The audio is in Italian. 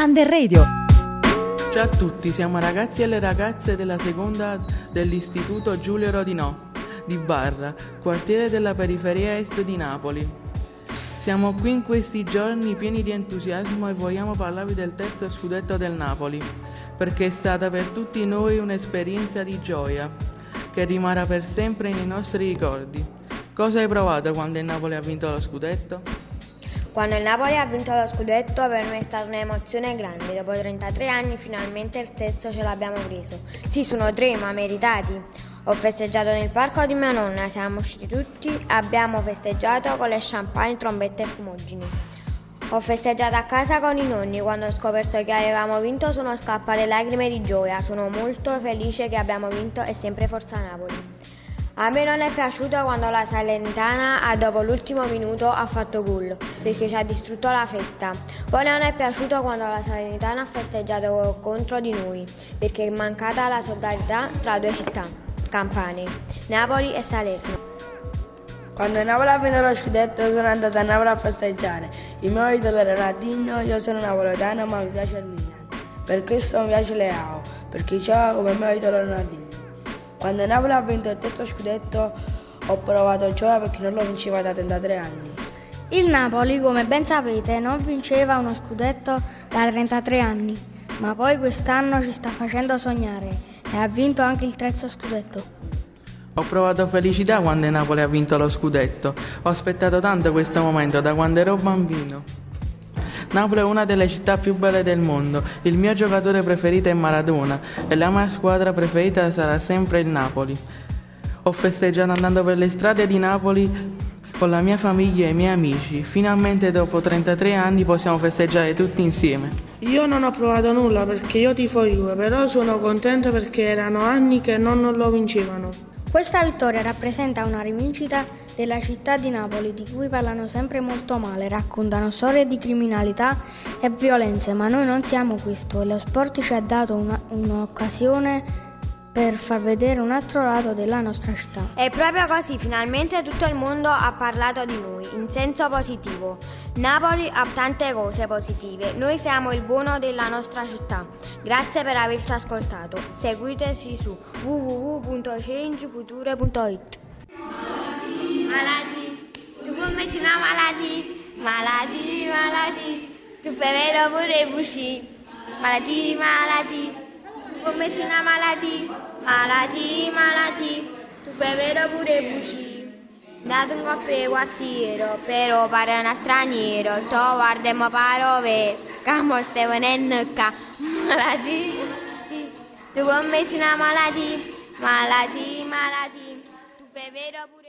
Under Radio. Ciao a tutti, siamo ragazzi e le ragazze della seconda dell'Istituto Giulio Rodinò di Barra, quartiere della periferia est di Napoli. Siamo qui in questi giorni pieni di entusiasmo e vogliamo parlarvi del terzo scudetto del Napoli, perché è stata per tutti noi un'esperienza di gioia che rimarrà per sempre nei nostri ricordi. Cosa hai provato quando il Napoli ha vinto lo scudetto? Quando il Napoli ha vinto lo scudetto per me è stata un'emozione grande, dopo 33 anni finalmente il terzo ce l'abbiamo preso. Sì, sono tre, ma meritati. Ho festeggiato nel parco di mia nonna, siamo usciti tutti, abbiamo festeggiato con le champagne, trombette e fumogeni. Ho festeggiato a casa con i nonni, quando ho scoperto che avevamo vinto sono scappate lacrime di gioia, sono molto felice che abbiamo vinto e sempre Forza Napoli. A me non è piaciuto quando la Salernitana dopo l'ultimo minuto ha fatto gol perché ci ha distrutto la festa. Poi non è piaciuto quando la Salernitana ha festeggiato contro di noi perché è mancata la solidarietà tra due città, Campane, Napoli e Salerno. Quando Napoli ha vinto lo scudetto sono andato a Napoli a festeggiare. Il mio idolo era Ronaldinho, io sono napoletano ma mi piace il Milan. Per questo mi piace Leao, perché c'ho come mio idolo Ronaldinho. Quando Napoli ha vinto il terzo scudetto ho provato gioia perché non lo vinceva da 33 anni. Il Napoli, come ben sapete, non vinceva uno scudetto da 33 anni, ma poi quest'anno ci sta facendo sognare e ha vinto anche il terzo scudetto. Ho provato felicità quando il Napoli ha vinto lo scudetto. Ho aspettato tanto questo momento da quando ero bambino. Napoli è una delle città più belle del mondo, il mio giocatore preferito è Maradona e la mia squadra preferita sarà sempre il Napoli. Ho festeggiato andando per le strade di Napoli con la mia famiglia e i miei amici. Finalmente dopo 33 anni possiamo festeggiare tutti insieme. Io non ho provato nulla perché io tifo Juve, però sono contento perché erano anni che non lo vincevano. Questa vittoria rappresenta una rivincita della città di Napoli di cui parlano sempre molto male, raccontano storie di criminalità e violenze, ma noi non siamo questo e lo sport ci ha dato una, un'occasione per far vedere un altro lato della nostra città. È proprio così, finalmente tutto il mondo ha parlato di noi, in senso positivo. Napoli ha tante cose positive, noi siamo il buono della nostra città. Grazie per averci ascoltato. Seguiteci su www.changefuture.it. Malati, tu puoi mettere una malati, malati, malati, tu fai vero pure busci, malati, malati, puoi mettere una malati. Malati, malati, tu vero pure buci. Dato un coppio di quartiere, però pare una straniero, tu guardiamo parove, camo stai venendo Malati, tu puoi mettere una malati, malati, malati, tu vero pure